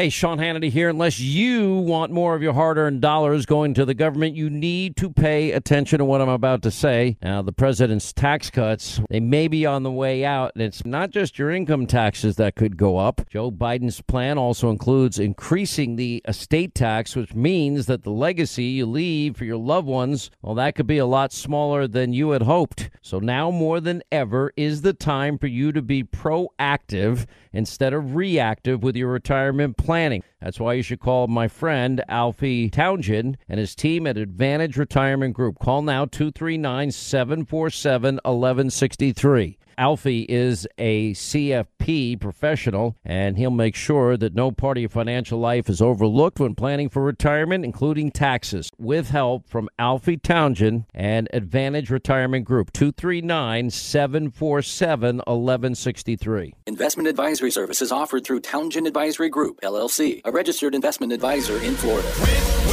Hey, Sean Hannity here. Unless you want more of your hard earned dollars going to the government, you need to pay attention to what I'm about to say. Now, the president's tax cuts, they may be on the way out, and it's not just your income taxes that could go up. Joe Biden's plan also includes increasing the estate tax, which means that the legacy you leave for your loved ones, well, that could be a lot smaller than you had hoped. So now more than ever is the time for you to be proactive instead of reactive with your retirement planning. That's why you should call my friend Alfie Townsend and his team at Advantage Retirement Group. Call now 239 747 1163. Alfie is a CFP professional, and he'll make sure that no part of your financial life is overlooked when planning for retirement, including taxes. With help from Alfie Townsend and Advantage Retirement Group, 239 747 1163. Investment advisory services offered through Townsend Advisory Group, LLC, a registered investment advisor in Florida.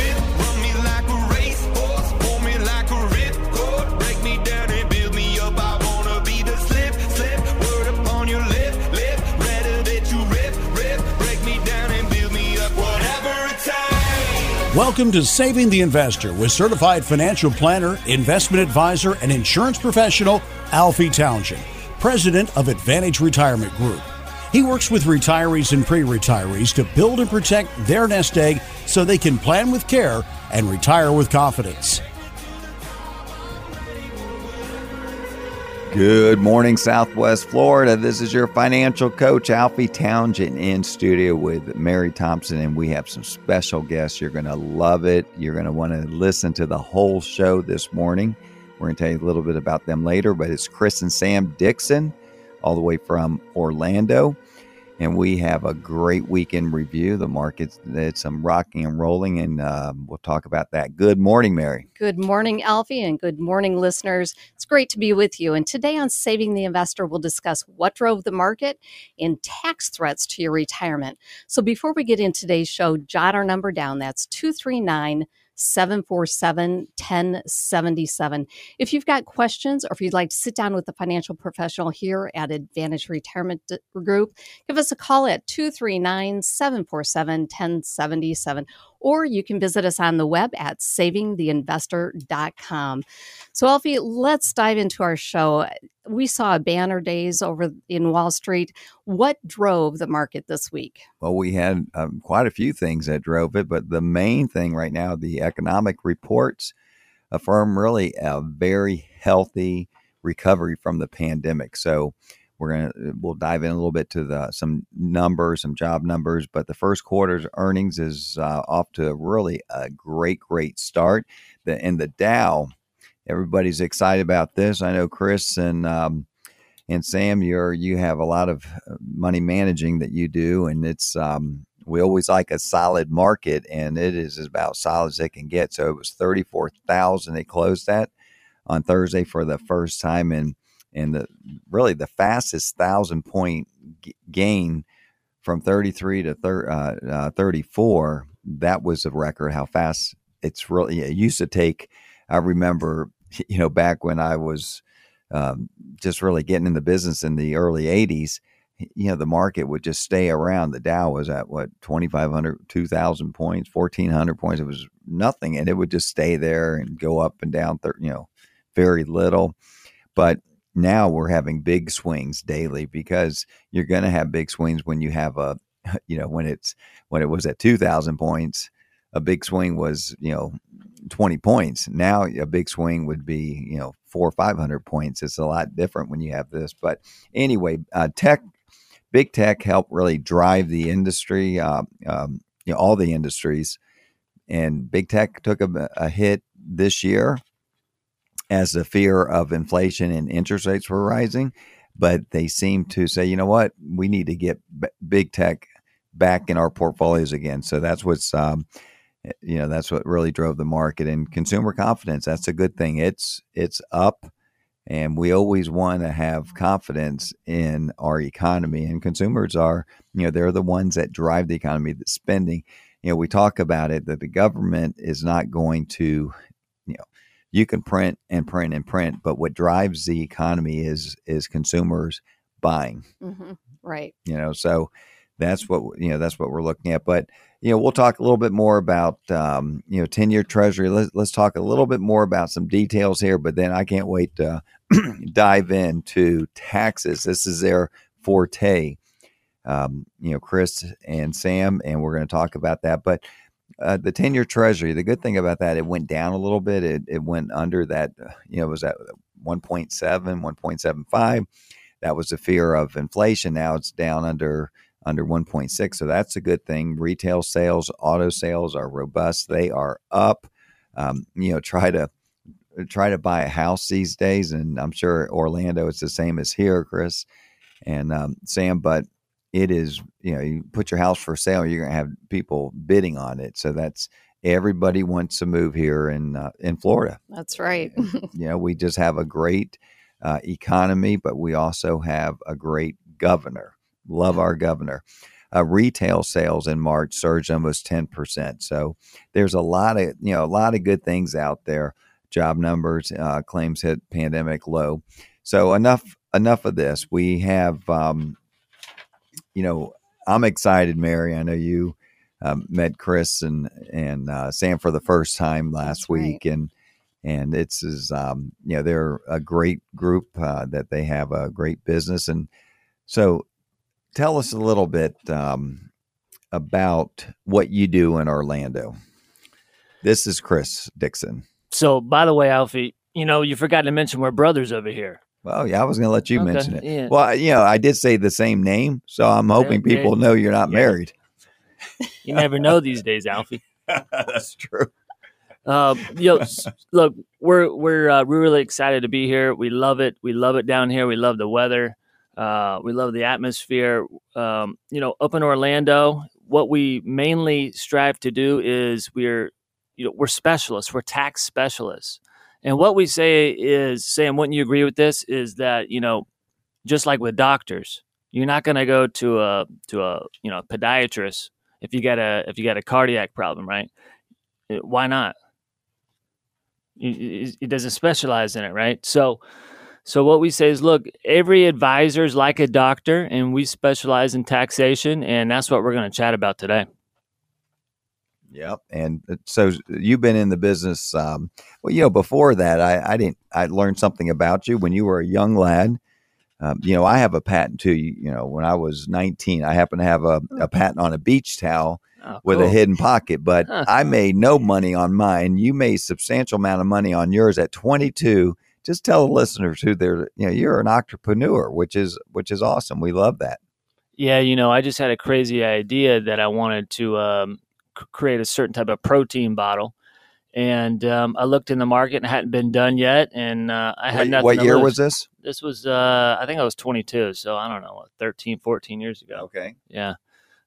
Welcome to Saving the Investor with certified financial planner, investment advisor, and insurance professional Alfie Townsend, president of Advantage Retirement Group. He works with retirees and pre retirees to build and protect their nest egg so they can plan with care and retire with confidence. Good morning, Southwest Florida. This is your financial coach, Alfie Townsend, in studio with Mary Thompson, and we have some special guests. You're going to love it. You're going to want to listen to the whole show this morning. We're going to tell you a little bit about them later, but it's Chris and Sam Dixon, all the way from Orlando. And we have a great weekend review. The market's it's some rocking and rolling, and uh, we'll talk about that. Good morning, Mary. Good morning, Alfie, and good morning, listeners. It's great to be with you. And today on Saving the Investor, we'll discuss what drove the market and tax threats to your retirement. So before we get in today's show, jot our number down. That's 239 747 1077. If you've got questions or if you'd like to sit down with a financial professional here at Advantage Retirement Group, give us a call at 239 747 1077 or you can visit us on the web at savingtheinvestor.com. So, Alfie, let's dive into our show. We saw banner days over in Wall Street. What drove the market this week? Well, we had um, quite a few things that drove it, but the main thing right now, the economic reports affirm really a very healthy recovery from the pandemic. So, we're gonna we'll dive in a little bit to the some numbers, some job numbers, but the first quarter's earnings is uh, off to really a great, great start. The and the Dow, everybody's excited about this. I know Chris and um, and Sam, you're you have a lot of uh, money managing that you do, and it's um, we always like a solid market, and it is about solid as it can get. So it was thirty four thousand. They closed that on Thursday for the first time in and the really the fastest thousand point g- gain from 33 to thir- uh, uh, 34 that was a record how fast it's really it used to take. I remember you know back when i was um, just really getting in the business in the early 80s you know the market would just stay around. The dow was at what 2500 2000 points 1400 points. It was nothing and it would just stay there and go up and down you know very little. But now we're having big swings daily because you're going to have big swings when you have a you know when it's when it was at 2000 points a big swing was you know 20 points. Now a big swing would be you know four or 500 points. It's a lot different when you have this. But anyway uh, tech big tech helped really drive the industry uh, um, you know all the industries. And big tech took a, a hit this year as the fear of inflation and interest rates were rising. But they seem to say, you know what, we need to get b- big tech back in our portfolios again. So that's what's, um, you know, that's what really drove the market and consumer confidence. That's a good thing. It's it's up, and we always want to have confidence in our economy. And consumers are, you know, they're the ones that drive the economy. The spending, you know, we talk about it that the government is not going to, you can print and print and print, but what drives the economy is is consumers buying. Mm-hmm. Right. You know, so that's what you know that's what we're looking at but you know we'll talk a little bit more about um, you know 10 year treasury let's, let's talk a little bit more about some details here but then i can't wait to dive into taxes this is their forte um, you know chris and sam and we're going to talk about that but uh, the 10 year treasury the good thing about that it went down a little bit it, it went under that uh, you know was at 1.7 1.75 that was the fear of inflation now it's down under under 1.6 so that's a good thing. Retail sales auto sales are robust they are up. Um, you know try to try to buy a house these days and i'm sure orlando it's the same as here chris and um, sam but it is you know you put your house for sale you're going to have people bidding on it so that's everybody wants to move here in uh, in florida. That's right. you know we just have a great uh, economy but we also have a great governor. Love our governor. Uh, retail sales in march surged almost 10% so there's a lot of you know a lot of good things out there. Job numbers uh, claims hit pandemic low. So enough enough of this. We have um, you know i'm excited mary i know you um, met chris and and uh, sam for the first time last That's right. week and and it's is um, you know they're a great group uh, that they have a great business and so tell us a little bit um, about what you do in orlando this is chris dixon So, by the way, Alfie, you know, you forgot to mention we're brothers over here. Well yeah i was going to let you Okay, mention it yeah. well you know i did say the same name so i'm hoping Yeah, people know you're not yeah. married You never know these days, Alfie. that's true Uh, s- look, we're we're uh, we're really excited to be here. We love it. We love it down here. We love the weather. Uh, we love the atmosphere. Um, you know, up in Orlando, what we mainly strive to do is we're you know we're specialists. We're tax specialists, and what we say is, Sam, wouldn't you agree with this? Is that you know, just like with doctors, you're not going to go to a to a you know podiatrist if you got a if you got a cardiac problem, right? Uh, Why not? It doesn't specialize in it, right? So, so what we say is, look, every advisor is like a doctor, and we specialize in taxation, and that's what we're going to chat about today. Yep. And uh, so you've been in the business. Um, well, you know, before that, I, I didn't, I learned something about you when you were a young lad. Um, you know, I have a patent too. You, you know, when I was 19, I happened to have a, a patent on a beach towel Oh, with a hidden pocket, but Huh. I made no money on mine. You made substantial amount of money on yours at 22. Just tell the listeners who they're, you know, you're an entrepreneur, which is, which is awesome. We love that. Yeah, you know, I just had a crazy idea that I wanted to um, create a certain type of protein bottle. And um, I looked in the market and it hadn't been done yet. And uh, I had What, nothing. what year lose. was this? This was, uh, I think I was 22. So I don't know, what, 13, 14 years ago. Okay. Yeah.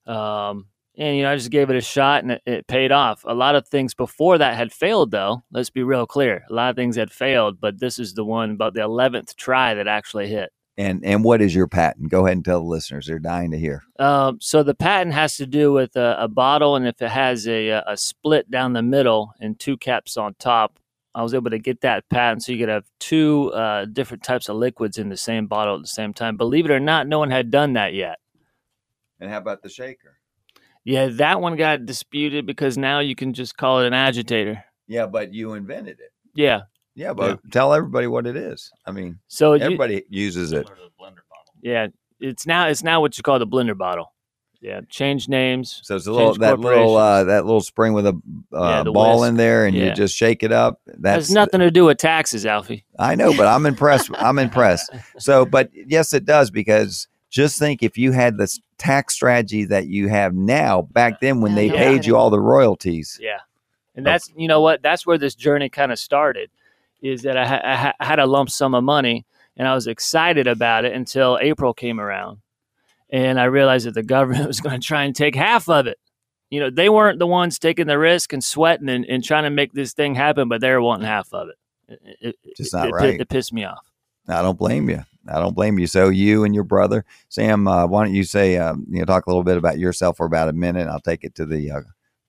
Um, and, you know, I just gave it a shot and it, it paid off. A lot of things before that had failed, though. Let's be real clear. A lot of things had failed, but this is the one about the 11th try that actually hit. And, and what is your patent? Go ahead and tell the listeners. They're dying to hear. Um, so the patent has to do with a, a bottle, and if it has a, a split down the middle and two caps on top, I was able to get that patent. So you could have two uh, different types of liquids in the same bottle at the same time. Believe it or not, no one had done that yet. And how about the shaker? Yeah, that one got disputed because now you can just call it an agitator. Yeah, but you invented it. Yeah. Yeah, but tell everybody what it is. I mean, So you, everybody uses it. yeah, it's now it's now what you call the blender bottle. Yeah, change names. So it's a little that little uh, that little spring with a uh, Yeah, ball whisk. in there, and you just shake it up. That's has nothing to do with taxes, Alfie. I know, but I'm impressed. I'm impressed. So, but yes, it does because just think if you had this tax strategy that you have now back then when Yeah, they no paid you all the royalties. Yeah, and that's you know what that's where this journey kind of started, is that I, ha- I, ha- I had a lump sum of money and I was excited about it until April came around, and I realized that the government was going to try and take half of it. You know, they weren't the ones taking the risk and sweating and, and trying to make this thing happen, but they were wanting half of it. It, it- Just not it, right. It, pissed me off. I don't blame you. I don't blame you. So you and your brother, Sam, uh, why don't you say, um, you know, talk a little bit about yourself for about a minute. I'll take it to the uh,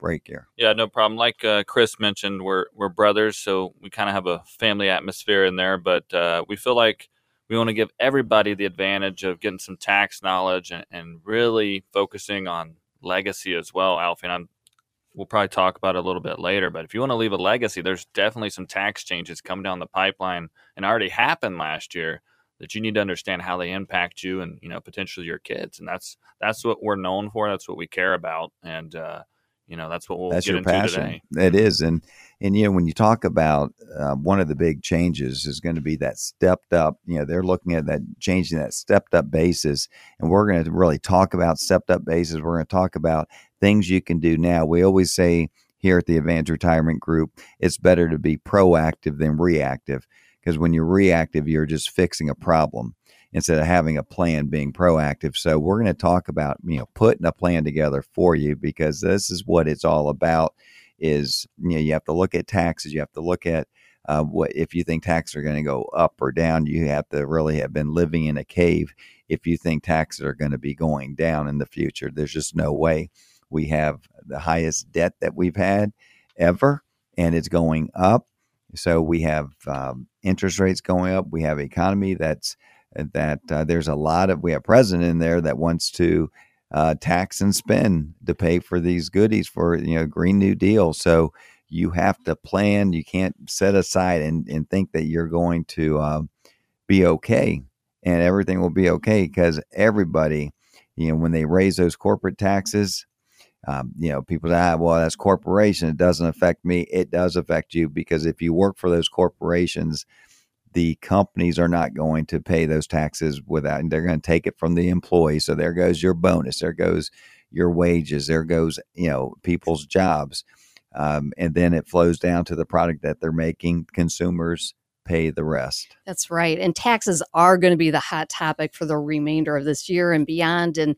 break here. Yeah, no problem. Like uh, Chris mentioned, we're we're brothers, so we kind of have a family atmosphere in there. But uh, we feel like we want to give everybody the advantage of getting some tax knowledge and, and really focusing on legacy as well, Alfie. And I'm, we'll probably talk about it a little bit later, but if you want to leave a legacy, there's definitely some tax changes coming down the pipeline and already happened last year that you need to understand how they impact you and you know potentially your kids and that's that's what we're known for that's what we care about and uh, you know that's what we'll That's get your passion. today It is, and and you know when you talk about uh, one of the big changes is going to be that stepped up. You know they're looking at that changing that stepped up basis, and we're going to really talk about stepped up basis. We're going to talk about things you can do now. We always say here at the Advanced Retirement Group, it's better to be proactive than reactive because when you're reactive, you're just fixing a problem instead of having a plan being proactive. So we're going to talk about, you know, putting a plan together for you because this is what it's all about is, you know, you have to look at taxes, you have to look at uh, what if you think taxes are going to go up or down, you have to really have been living in a cave if you think taxes are going to be going down in the future. There's just no way. We have the highest debt that we've had ever, and it's going up. So we have um, interest rates going up. We have economy that's that uh, there's a lot of we have president in there that wants to uh, tax and spend to pay for these goodies for you know Green New Deal. So you have to plan. You can't set aside and, and think that you're going to uh, be okay and everything will be okay because everybody, you know, when they raise those corporate taxes, um, you know, people say, ah, well, that's corporation. It doesn't affect me. It does affect you because if you work for those corporations, the companies are not going to pay those taxes without, and they're going to take it from the employees. So there goes your bonus. There goes your wages. There goes, you know, people's jobs. Um, and then it flows down to the product that they're making. Consumers pay the rest. That's right. And taxes are going to be the hot topic for the remainder of this year and beyond. And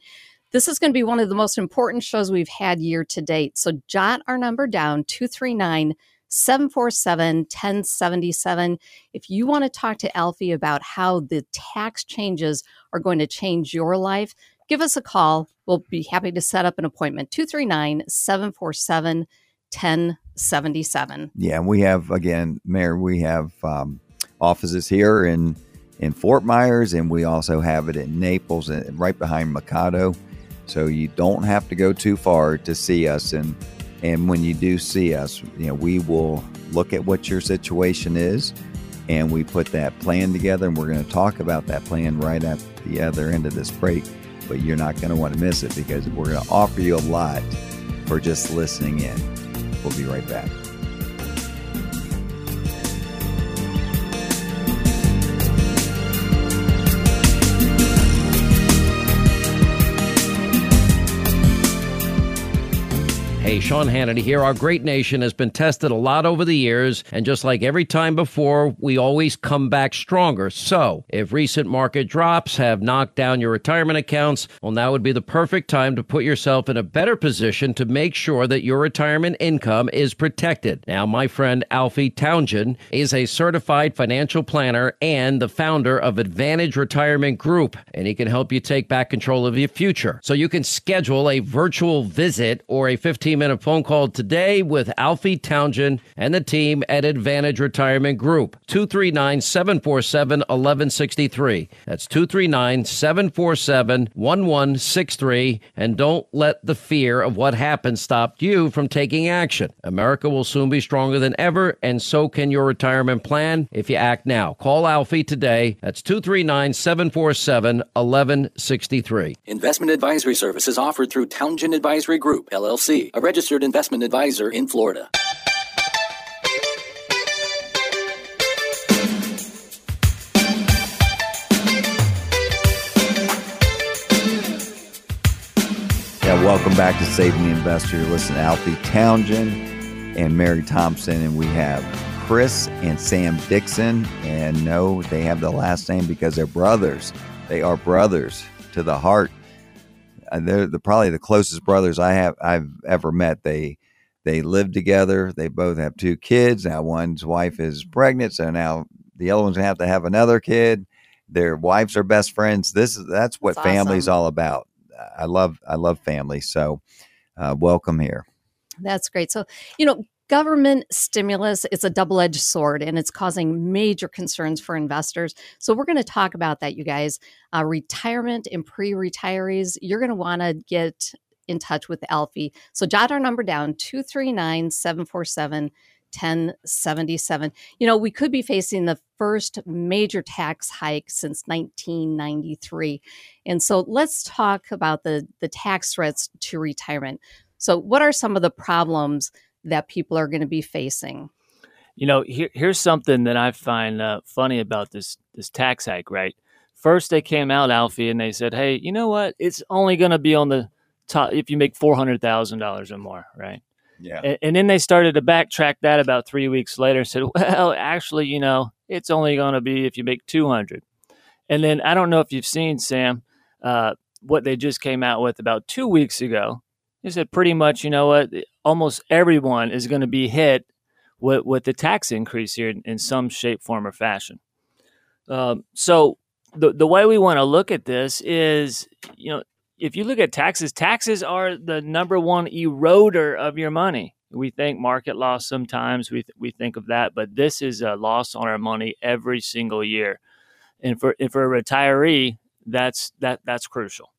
this is going to be one of the most important shows we've had year to date. So jot our number down 239 747 1077. If you want to talk to Alfie about how the tax changes are going to change your life, give us a call. We'll be happy to set up an appointment 239 747 1077. Yeah, and we have again, Mary. We have um, offices here in in Fort Myers, and we also have it in Naples, and right behind Mikado. So you don't have to go too far to see us. And and when you do see us, you know we will look at what your situation is, and we put that plan together. And we're going to talk about that plan right at the other end of this break. But you're not going to want to miss it because we're going to offer you a lot for just listening in. We'll be right back. Hey, Sean Hannity here. Our great nation has been tested a lot over the years, and just like every time before, we always come back stronger. So, if recent market drops have knocked down your retirement accounts, well, now would be the perfect time to put yourself in a better position to make sure that your retirement income is protected. Now, my friend Alfie Townsend is a certified financial planner and the founder of Advantage Retirement Group, and he can help you take back control of your future. So, you can schedule a virtual visit or a 15 minute phone call today with Alfie Townsend and the team at Advantage Retirement Group. 239 747 1163. That's 239 747 1163. And don't let the fear of what happened stop you from taking action. America will soon be stronger than ever, and so can your retirement plan if you act now. Call Alfie today. That's 239 747 1163. Investment advisory services offered through Townsend Advisory Group, LLC, registered investment advisor in Florida. Yeah, welcome back to Saving the Investor. To Alfie Townsend and Mary Thompson, and we have Chris and Sam Dixon. And no, they have the last name because they're brothers. They are brothers to the heart. They're the, probably the closest brothers I have I've ever met. They they live together. They both have two kids. Now one's wife is pregnant, so now the other one's gonna have to have another kid. Their wives are best friends. This is that's what That's family's awesome. all about. I love I love family. So uh, welcome here. That's great. So, you know, government stimulus is a double edged sword and it's causing major concerns for investors. So, we're going to talk about that, you guys. Uh, retirement and pre retirees, you're going to want to get in touch with Alfie. So, jot our number down 239 747 1077. You know, we could be facing the first major tax hike since 1993. And so let's talk about the, the tax threats to retirement. So, what are some of the problems that people are going to be facing? You know, here, here's something that I find uh, funny about this this tax hike. Right, first they came out, Alfie, and they said, "Hey, you know what? It's only going to be on the top if you make four hundred thousand dollars or more." Right, Yeah. and, and then they started to backtrack that about three weeks later and said, well, actually, you know, it's only going to be if you make 200. And then I don't know if you've seen, Sam, uh, what they just came out with about two weeks ago. They said pretty much, you know what, almost everyone is going to be hit with, with the tax increase here in, in some shape, form, or fashion. Um, so the, the way we want to look at this is, you know, if you look at taxes, taxes are the number one eroder of your money. We think market loss sometimes, we, th- we think of that, but this is a loss on our money every single year. And for, and for a retiree, that's, that, that's crucial.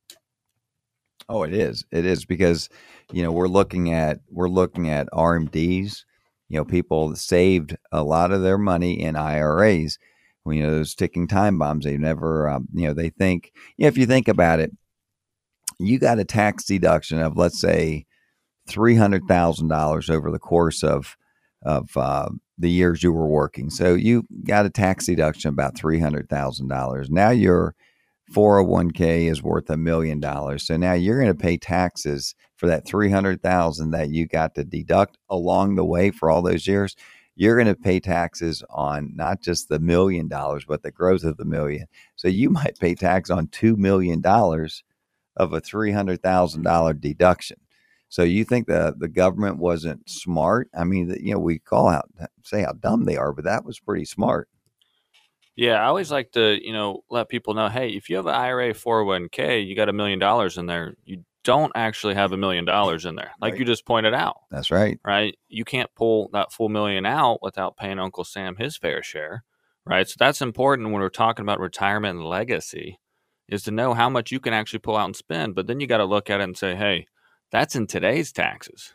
Oh, it is. It is because you know we're looking at we're looking at RMDs. You know, people saved a lot of their money in IRAs. You know, those ticking time bombs. They never. Um, you know, they think. You know, if you think about it, you got a tax deduction of let's say three hundred thousand dollars over the course of of uh, the years you were working. So you got a tax deduction about three hundred thousand dollars. Now you're 401k is worth a million dollars. So now you're going to pay taxes for that 300,000 that you got to deduct along the way for all those years. You're going to pay taxes on not just the million dollars, but the growth of the million. So you might pay tax on $2 million of a $300,000 deduction. So you think the, the government wasn't smart? I mean, you know, we call out, say how dumb they are, but that was pretty smart. Yeah, I always like to, you know, let people know, hey, if you have an IRA 401k, you got a million dollars in there. You don't actually have a million dollars in there, like Right. you just pointed out, That's right. right? You can't pull that full million out without paying Uncle Sam his fair share, right? So that's important when we're talking about retirement and legacy, is to know how much you can actually pull out and spend. But then you got to look at it and say, hey, that's in today's taxes,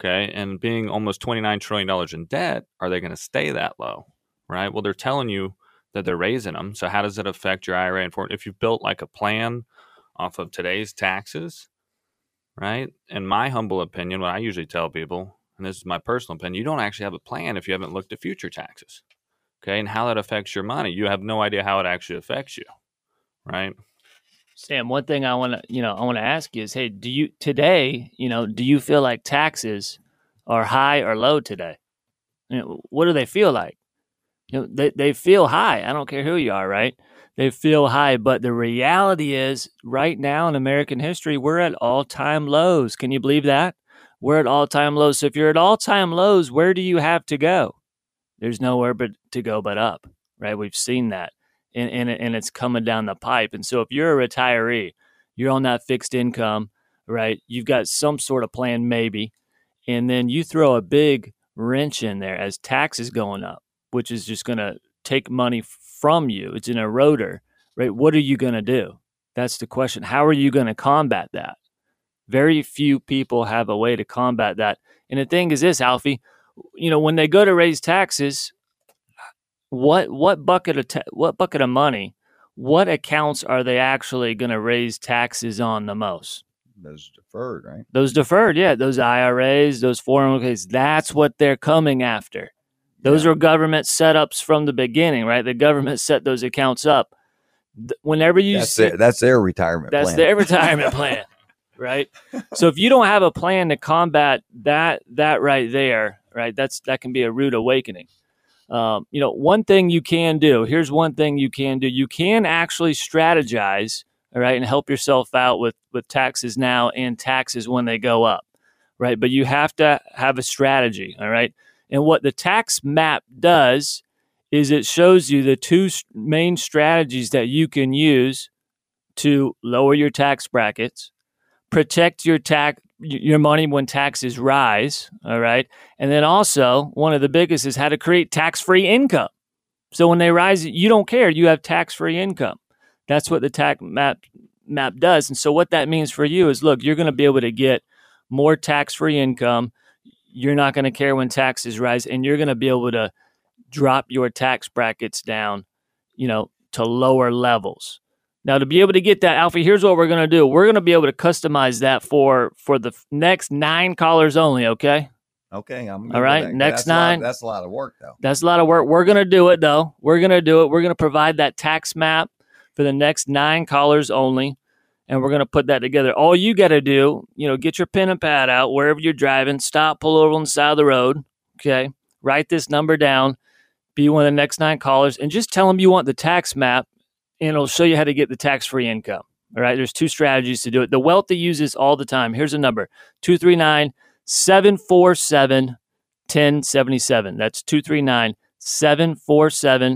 okay? And being almost twenty nine trillion dollars in debt, are they going to stay that low, right? Well, they're telling you that they're raising them. So how does it affect your IRA? And if you've built like a plan off of today's taxes, right? In my humble opinion, what I usually tell people, and this is my personal opinion, you don't actually have a plan if you haven't looked at future taxes, okay, and how that affects your money. You have no idea how it actually affects you, right? Sam, one thing I want to, you know, I want to ask you is, hey, do you today, you know, do you feel like taxes are high or low today? You know, what do they feel like? You know, they they feel high. I don't care who you are, right? They feel high, but the reality is, right now in American history, we're at all time lows. Can you believe that? We're at all time lows. So if you're at all time lows, where do you have to go? There's nowhere but to go but up, right? We've seen that and, and, and it's coming down the pipe. And so if you're a retiree, you're on that fixed income, right? You've got some sort of plan, maybe, and then you throw a big wrench in there as taxes going up, which is just going to take money from you. It's an eroder, right? What are you going to do? That's the question. How are you going to combat that? Very few people have a way to combat that. And the thing is this, Alfie, you know, when they go to raise taxes, what what bucket of ta- what bucket of money, what accounts are they actually going to raise taxes on the most? Those deferred, right? Those deferred, yeah, those IRAs, those 401ks, that's what they're coming after. Those Yeah. are government setups from the beginning, right? The government set those accounts up. Whenever you That's see, their, that's their retirement that's plan. their retirement plan, right? So if you don't have a plan to combat that, that right there, right, that's that can be a rude awakening. Um, you know, one thing you can do. Here's one thing you can do. You can actually strategize, all right, and help yourself out with with taxes now and taxes when they go up, right? But you have to have a strategy, all right. And what the tax map does is it shows you the two main strategies that you can use to lower your tax brackets, protect your tax your money when taxes rise. All right. And then also, one of the biggest is how to create tax free income. So when they rise, you don't care. You have tax free income. That's what the tax map map does. And so what that means for you is look, you're going to be able to get more tax free income. You're not going to care when taxes rise, and you're going to be able to drop your tax brackets down, you know, to lower levels. Now, to be able to get that, Alfie, here's what we're going to do. We're going to be able to customize that for for the next nine callers only. Okay, Okay, I'm All right, that. next That's a lot- nine. that's a lot of work, though. that's a lot of work. We're going to do it though. We're going to do it. We're going to provide that tax map for the next nine callers only, and we're going to put that together. All you got to do, you know, get your pen and pad out wherever you're driving. Stop, pull over on the side of the road. Okay, write this number down. Be one of the next nine callers, and just tell them you want the tax map, and it'll show you how to get the tax free income. All right, there's two strategies to do it. The Wealthy uses all the time. Here's a number 239 747 1077. That's 239 747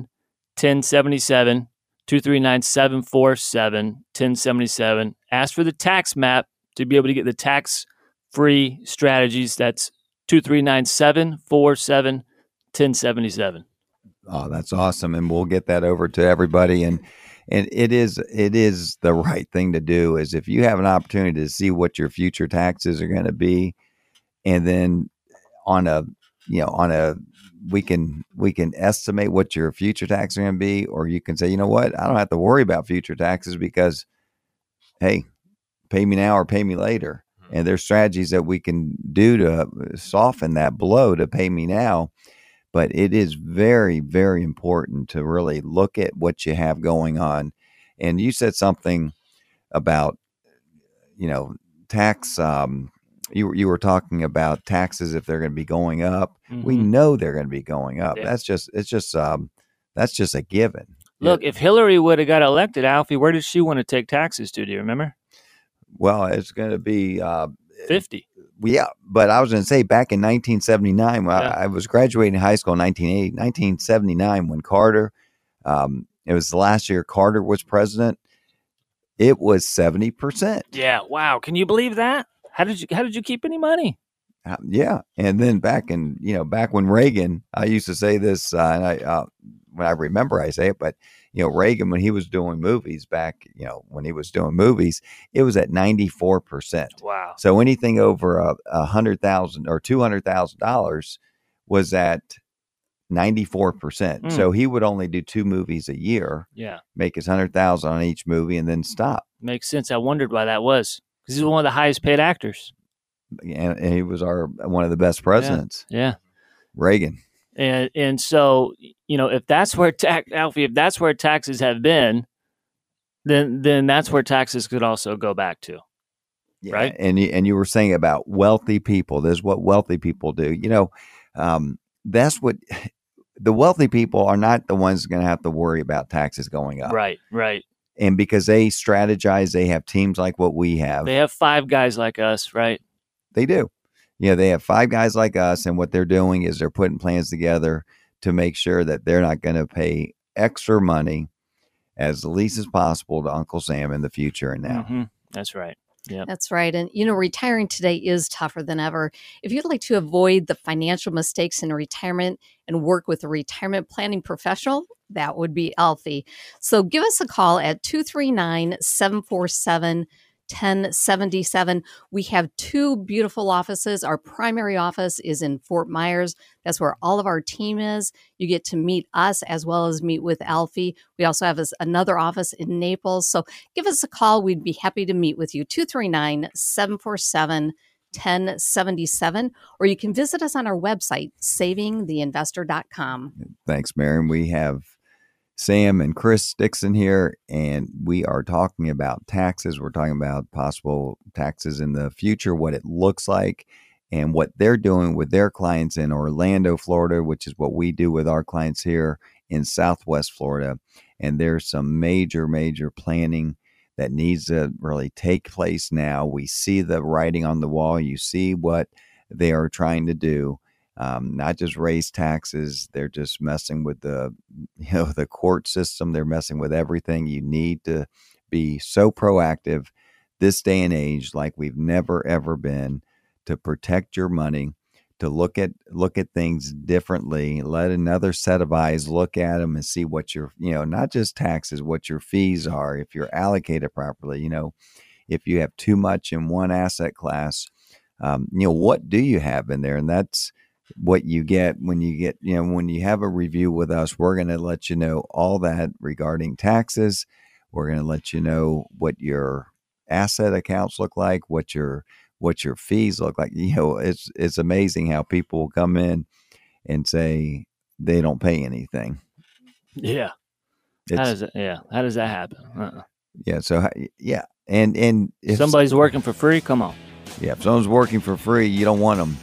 1077. 239 747 1077. Ask for the tax map to be able to get the tax free strategies. That's 239 747 1077. Oh, that's awesome, and we'll get that over to everybody. And and it is it is the right thing to do. Is if you have an opportunity to see what your future taxes are going to be, and then on a you know on a we can we can estimate what your future taxes are going to be, or you can say, you know what, I don't have to worry about future taxes because, hey, pay me now or pay me later. And there's strategies that we can do to soften that blow to pay me now but it is very very important to really look at what you have going on. And you said something about you know tax um you, were- you were talking about taxes if they're going to be going up we Mhm. know they're going to be going up Yeah. that's just it's just um that's just a given Look, if Hillary would have got elected, Alfie, where did she want to take taxes to? Do you remember? well it's going to be uh 50. yeah but i was going to say back in 1979 when Yeah. I, I was graduating high school in 1980 1979 when carter um, it was the last year carter was president it was 70% Yeah. Wow. Can you believe that? How did you how did you keep any money? Uh, yeah and then back in you know back when reagan i used to say this uh, and i uh, when i remember i say it but you know reagan when he was doing movies back you know when he was doing movies it was at 94% Wow. So anything over a, a hundred thousand or two hundred thousand dollars was at ninety four percent. Mm. So he would only do two movies a year, Yeah. make his hundred thousand on each movie, and then stop. Makes sense. I wondered why that was. Because he's one of the highest paid actors. And, and he was our one of the best presidents, Yeah. Reagan. And and so, you know, if that's where tax Alfie, if that's where taxes have been, then then that's where taxes could also go back to. Yeah, Right. And you, and you were saying about wealthy people. This is what wealthy people do. You know, um, that's what the wealthy people are not the ones going to have to worry about taxes going up. Right, right. And because they strategize, they have teams like what we have. They have five guys like us, right? They do. Yeah, they have five guys like us, and what they're doing is they're putting plans together to make sure that they're not going to pay extra money as least as possible to Uncle Sam in the future and now. Mhm. That's right. Yeah. That's right. And, you know, retiring today is tougher than ever. If you'd like to avoid the financial mistakes in retirement and work with a retirement planning professional, that would be Alfie. So give us a call at 239 747 1077. We have two beautiful offices. Our primary office is in Fort Myers. That's where all of our team is. You get to meet us as well as meet with Alfie. We also have another office in Naples. So give us a call. We'd be happy to meet with you. 239 747 1077. Or you can visit us on our website, savingtheinvestor.com. Thanks, Marion. We have Sam and Chris Dixon here, and we are talking about taxes. We're talking about possible taxes in the future, what it looks like, and what they're doing with their clients in Orlando, Florida, which is what we do with our clients here in Southwest Florida. And there's some major, major planning that needs to really take place now. We see the writing on the wall, you see what they are trying to do um, not just raise taxes they're just messing with the you know the court system they're messing with everything you need to be so proactive this day and age like we've never ever been to protect your money to look at look at things differently let another set of eyes look at them and see what your you know not just taxes what your fees are if you're allocated properly you know if you have too much in one asset class um, you know what do you have in there? And that's what you get when you get you know when you have a review with us we're going to let you know all that regarding taxes. We're going to let you know what your asset accounts look like what your what your fees look like you know it's it's amazing how people come in and say they don't pay anything Yeah. it's, how does that? Yeah. How does that happen? Uh-uh. yeah so yeah and and if Somebody's working for free. Come on. Yeah, if someone's working for free, you don't want them.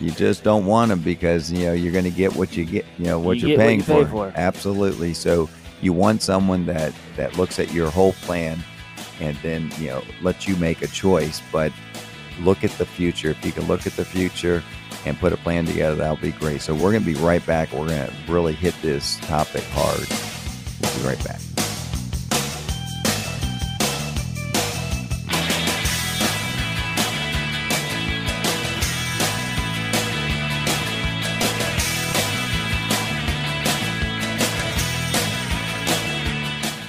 You just don't want them because you know you're going to get what you get. You know what You are get what paying you for. for. Absolutely. So you want someone that that looks at your whole plan and then you know lets you make a choice. But look at the future. If you can look at the future and put a plan together, that'll be great. So we're going to be right back. We're going to really hit this topic hard. We'll be right back.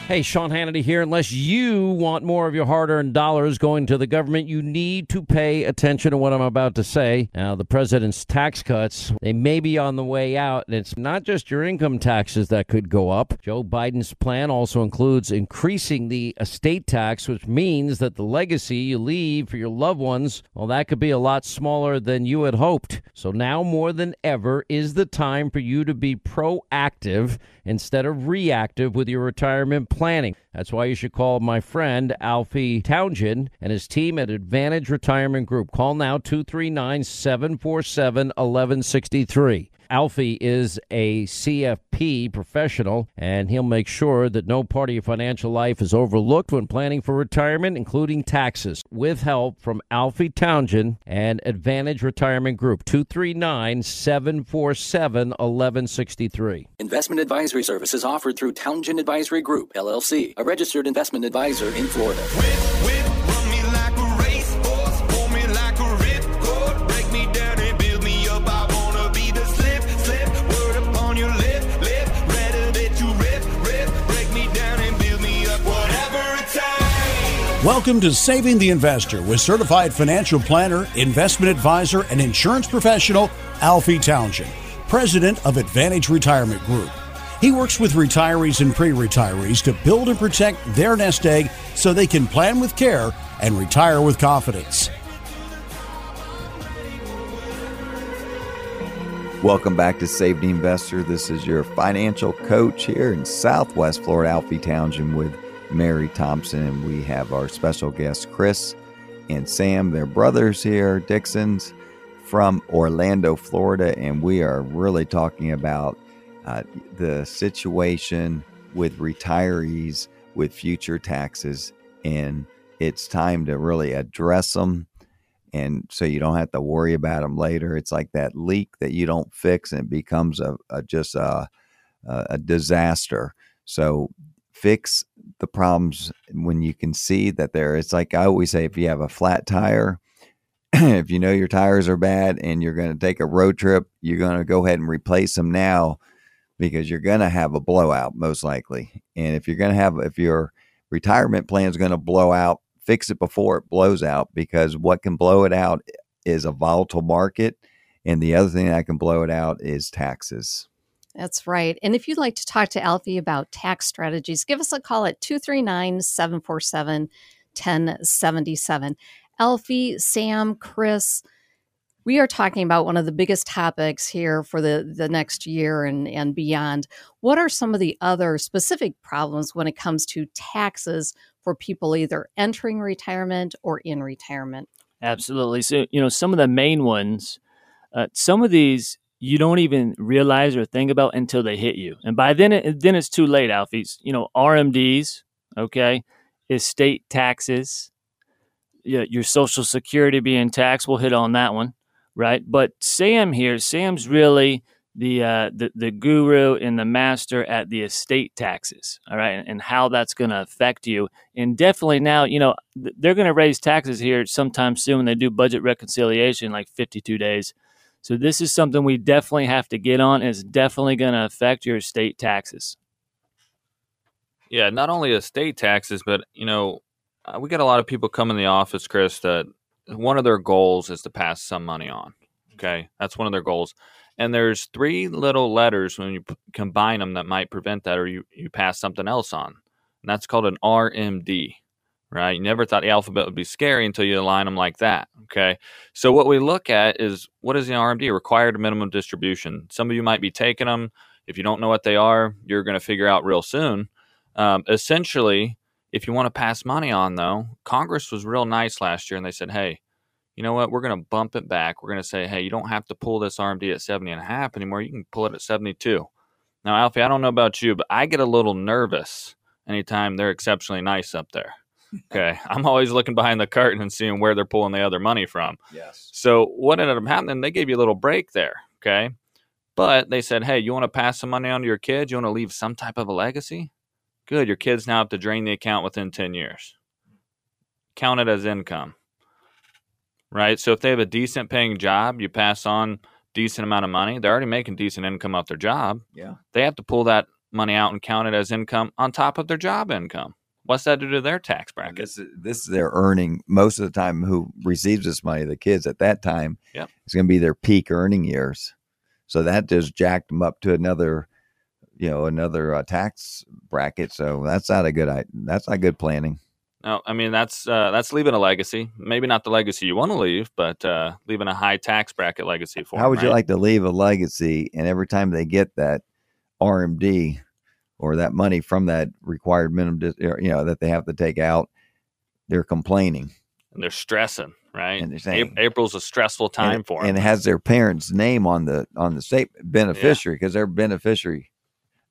Hey, Sean Hannity here. Unless you want more of your hard earned dollars going to the government, you need to pay attention to what I'm about to say. Now, the president's tax cuts, they may be on the way out, and it's not just your income taxes that could go up. Joe Biden's plan also includes increasing the estate tax, which means that the legacy you leave for your loved ones, well, that could be a lot smaller than you had hoped. So now more than ever is the time for you to be proactive instead of reactive with your retirement planning. That's why you should call my friend Alfie Townsend and his team at Advantage Retirement Group. Call now 239 747 1163. Alfie is a CFP professional, and he'll make sure that no part of your financial life is overlooked when planning for retirement, including taxes, with help from Alfie Townsend and Advantage Retirement Group. 239 747 1163. Investment advisory services offered through Townsend Advisory Group, LLC, a registered investment advisor in Florida. Whip, whip, Welcome to Saving the Investor with certified financial planner, investment advisor, and insurance professional Alfie Townsend, president of Advantage Retirement Group. He works with retirees and pre retirees to build and protect their nest egg so they can plan with care and retire with confidence. Welcome back to Save the Investor. This is your financial coach here in Southwest Florida, Alfie Townsend with Mary Thompson, and we have our special guests, Chris and Sam. They're brothers here, Dixons from Orlando, Florida, and we are really talking about uh, the situation with retirees with future taxes, and it's time to really address them and so you don't have to worry about them later. It's like that leak that you don't fix, and it becomes a, a just a a disaster. So fix the problems when you can see that there. It's like I always say, if you have a flat tire, if you know your tires are bad and you're going to take a road trip, you're going to go ahead and replace them now because you're going to have a blowout most likely. And if you're going to have, if your retirement plan is going to blow out, fix it before it blows out because what can blow it out is a volatile market. And the other thing that can blow it out is taxes. That's right. And if you'd like to talk to Alfie about tax strategies, give us a call at 239 747 1077. Alfie, Sam, Chris, we are talking about one of the biggest topics here for the, the next year and, and beyond. What are some of the other specific problems when it comes to taxes for people either entering retirement or in retirement? Absolutely. So, you know, some of the main ones, uh, some of these you don't even realize or think about until they hit you. And by then, it, then it's too late, Alfies. You know, RMDs, okay, estate taxes, yeah, your social security being taxed. We'll hit on that one, right? But Sam here, Sam's really the uh, the the guru and the master at the estate taxes. All right, and, and how that's going to affect you. And definitely now, you know, th- they're going to raise taxes here sometime soon when they do budget reconciliation, like 52 days. So this is something we definitely have to get on. It's definitely going to affect your estate taxes. Yeah, not only estate taxes, but you know, uh, we got a lot of people come in the office, Chris, that one of their goals is to pass some money on. Okay, that's one of their goals. And there's three little letters when you p- combine them that might prevent that, or you you pass something else on, and that's called an RMD. Right? You never thought the alphabet would be scary until you align them like that. Okay. So what we look at is what is the RMD? Required minimum distribution. Some of you might be taking them. If you don't know what they are, you're going to figure out real soon. Um, essentially, if you want to pass money on, though, Congress was real nice last year and they said, hey, you know what? We're going to bump it back. We're going to say, hey, you don't have to pull this RMD at 70 and a half anymore. You can pull it at 72. Now, Alfie, I don't know about you, but I get a little nervous anytime they're exceptionally nice up there. Okay. I'm always looking behind the curtain and seeing where they're pulling the other money from. Yes. So what ended up happening? They gave you a little break there. Okay. But they said, hey, you want to pass some money on to your kids? You want to leave some type of a legacy? Good. Your kids now have to drain the account within 10 years. Count it as income. Right? So if they have a decent paying job, you pass on decent amount of money. They're already making decent income off their job. Yeah. They have to pull that money out and count it as income on top of their job income. What's that do to their tax bracket? This is this is their earning most of the time. Who receives this money? The kids at that time. Yep. It's going to be their peak earning years, so that just jacked them up to another, you know, another uh, tax bracket. So that's not a good. i- That's not good planning. No, I mean that's uh, that's leaving a legacy. Maybe not the legacy you want to leave, but uh, leaving a high tax bracket legacy for. How them, would you like to leave a legacy, and every time they get that RMD or that money from that required minimum, dis- or, you know, that they have to take out, they're complaining. And they're stressing, right? And they're Ap- saying- April's a stressful time and, for and them. it has their parents' name on the on the state beneficiary because they're beneficiary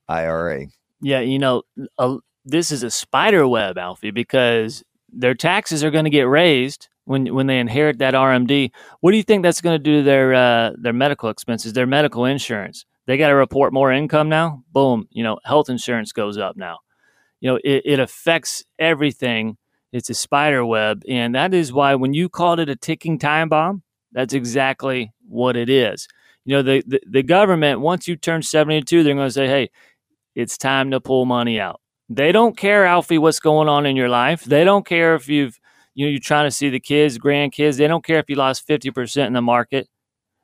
IRA. Yeah, you know, a, this is a spider web, Alfie, because their taxes are going to get raised when when they inherit that RMD. What do you think that's going to do to their uh, their medical expenses, their medical insurance? They got to report more income now. Boom, you know, health insurance goes up now. You know, it, it affects everything. It's a spider web, and that is why when you called it a ticking time bomb, that's exactly what it is. You know, the the, the government once you turn seventy two, they're going to say, "Hey, it's time to pull money out." They don't care, Alfie, what's going on in your life. They don't care if you've you know you're trying to see the kids, grandkids. They don't care if you lost fifty percent in the market.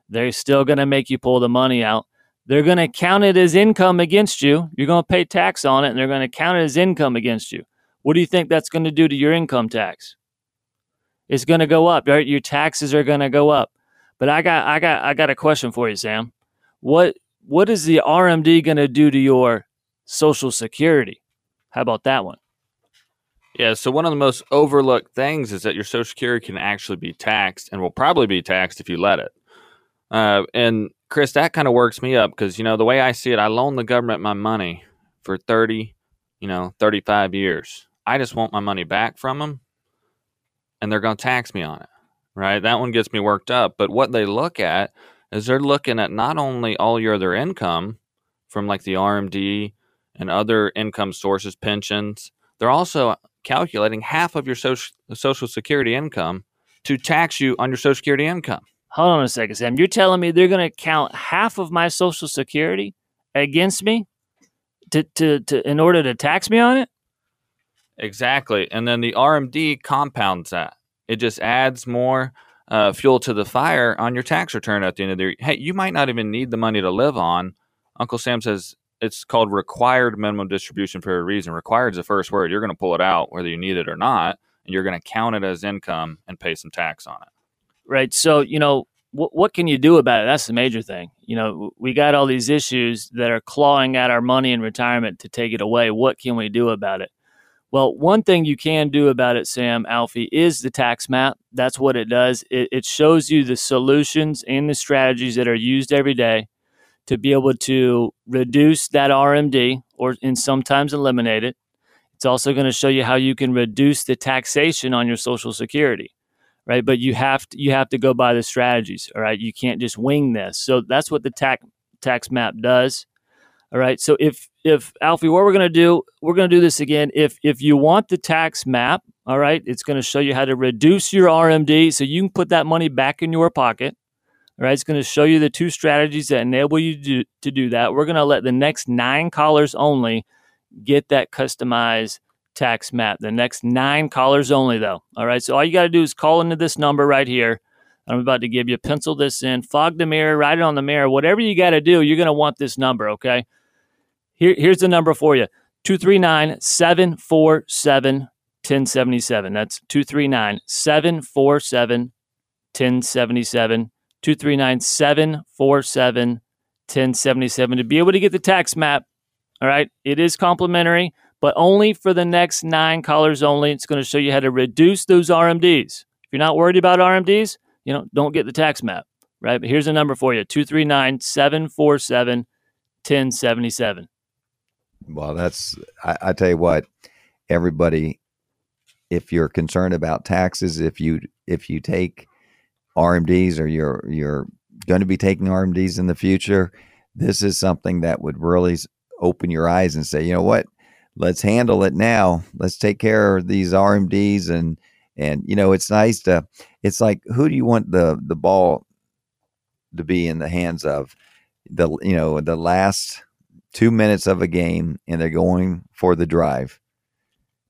They're still going to make you pull the money out. They're going to count it as income against you. You're going to pay tax on it, and they're going to count it as income against you. What do you think that's going to do to your income tax? It's going to go up. Right? Your taxes are going to go up. But I got, I got, I got a question for you, Sam. What, what is the RMD going to do to your Social Security? How about that one? Yeah, so one of the most overlooked things is that your Social Security can actually be taxed and will probably be taxed if you let it. Uh, and Chris, that kind of works me up because, you know, the way I see it, I loan the government my money for 30, you know, 35 years. I just want my money back from them and they're going to tax me on it, right? That one gets me worked up. But what they look at is they're looking at not only all your other income from like the RMD and other income sources, pensions, they're also calculating half of your social, social security income to tax you on your social security income. Hold on a second, Sam. You're telling me they're going to count half of my Social Security against me to, to, to in order to tax me on it? Exactly. And then the RMD compounds that. It just adds more uh, fuel to the fire on your tax return at the end of the year. Hey, you might not even need the money to live on. Uncle Sam says it's called required minimum distribution for a reason. Required is the first word. You're going to pull it out whether you need it or not, and you're going to count it as income and pay some tax on it. Right? So, you know, what what can you do about it? That's the major thing. You know, we got all these issues that are clawing at our money in retirement to take it away. What can we do about it? Well, one thing you can do about it, Sam Alfie, is the tax map. That's what it does. It, it shows you the solutions and the strategies that are used every day to be able to reduce that RMD or and sometimes eliminate it. It's also going to show you how you can reduce the taxation on your Social Security right? But you have to you have to go by the strategies, all right? You can't just wing this. So that's what the tax tax map does. All right. So if if Alfie, what we're to do, we're to do this again. If if you want the tax map, all right, it's to show you how to reduce your RMD so you can put that money back in your pocket. All right, it's going to show you the two strategies that enable you to to do that. We're going to let the next nine callers only get that customized tax map. The next nine callers only, though. All right, so all you got to do is call into this number right here. I'm about to give you. Pencil this in, fog the mirror, write it on the mirror. Whatever you got to do, you're going to want this number, okay? Here, here's the number for you 239 747 1077. That's 239 747 1077. 239 747 1077 to be able to get the tax map. All right. It is complimentary, but only for the next nine callers only. It's going to show you how to reduce those RMDs. If you're not worried about RMDs, you know, don't get the tax map. Right. But here's a number for you 239 747 1077. Well, that's I, I tell you what, everybody, if you're concerned about taxes, if you if you take RMDs or you're you're going to be taking RMDs in the future, this is something that would really open your eyes and say, you know what, let's handle it now. Let's take care of these RMDs and and you know it's nice to. It's like who do you want the the ball to be in the hands of? The you know the last two minutes of a game and they're going for the drive